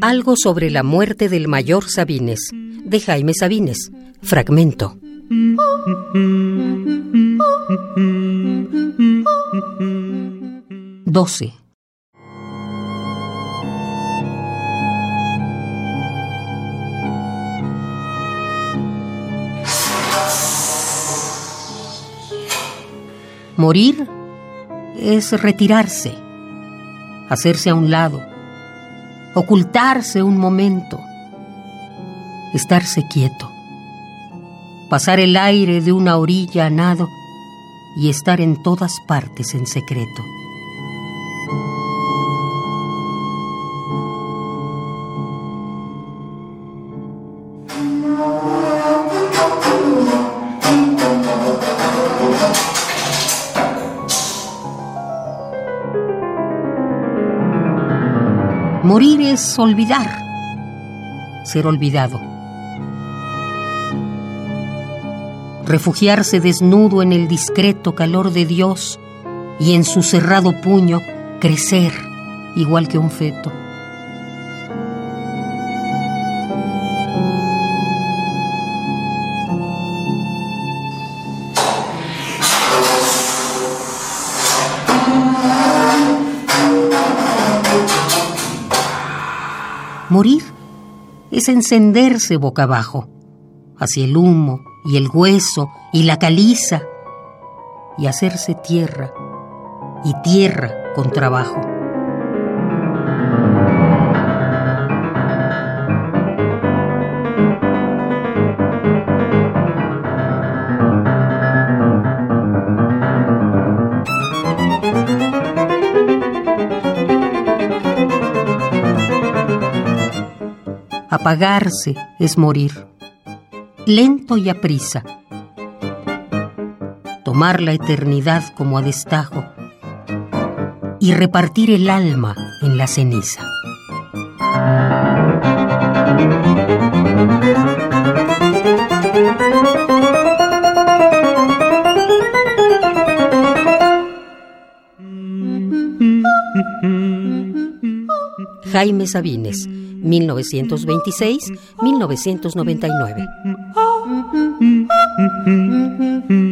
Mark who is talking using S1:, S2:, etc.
S1: Algo sobre la muerte del mayor Sabines, de Jaime Sabines. Fragmento. Doce. Morir es retirarse, hacerse a un lado, ocultarse un momento, estarse quieto, pasar el aire de una orilla a nado y estar en todas partes en secreto. Morir es olvidar, ser olvidado. Refugiarse desnudo en el discreto calor de Dios y en su cerrado puño crecer igual que un feto. Morir es encenderse boca abajo, hacia el humo y el hueso y la caliza, y hacerse tierra, y tierra con trabajo. Apagarse es morir, lento y aprisa. Tomar la eternidad como a destajo y repartir el alma en la ceniza. Jaime Sabines 1926-1999.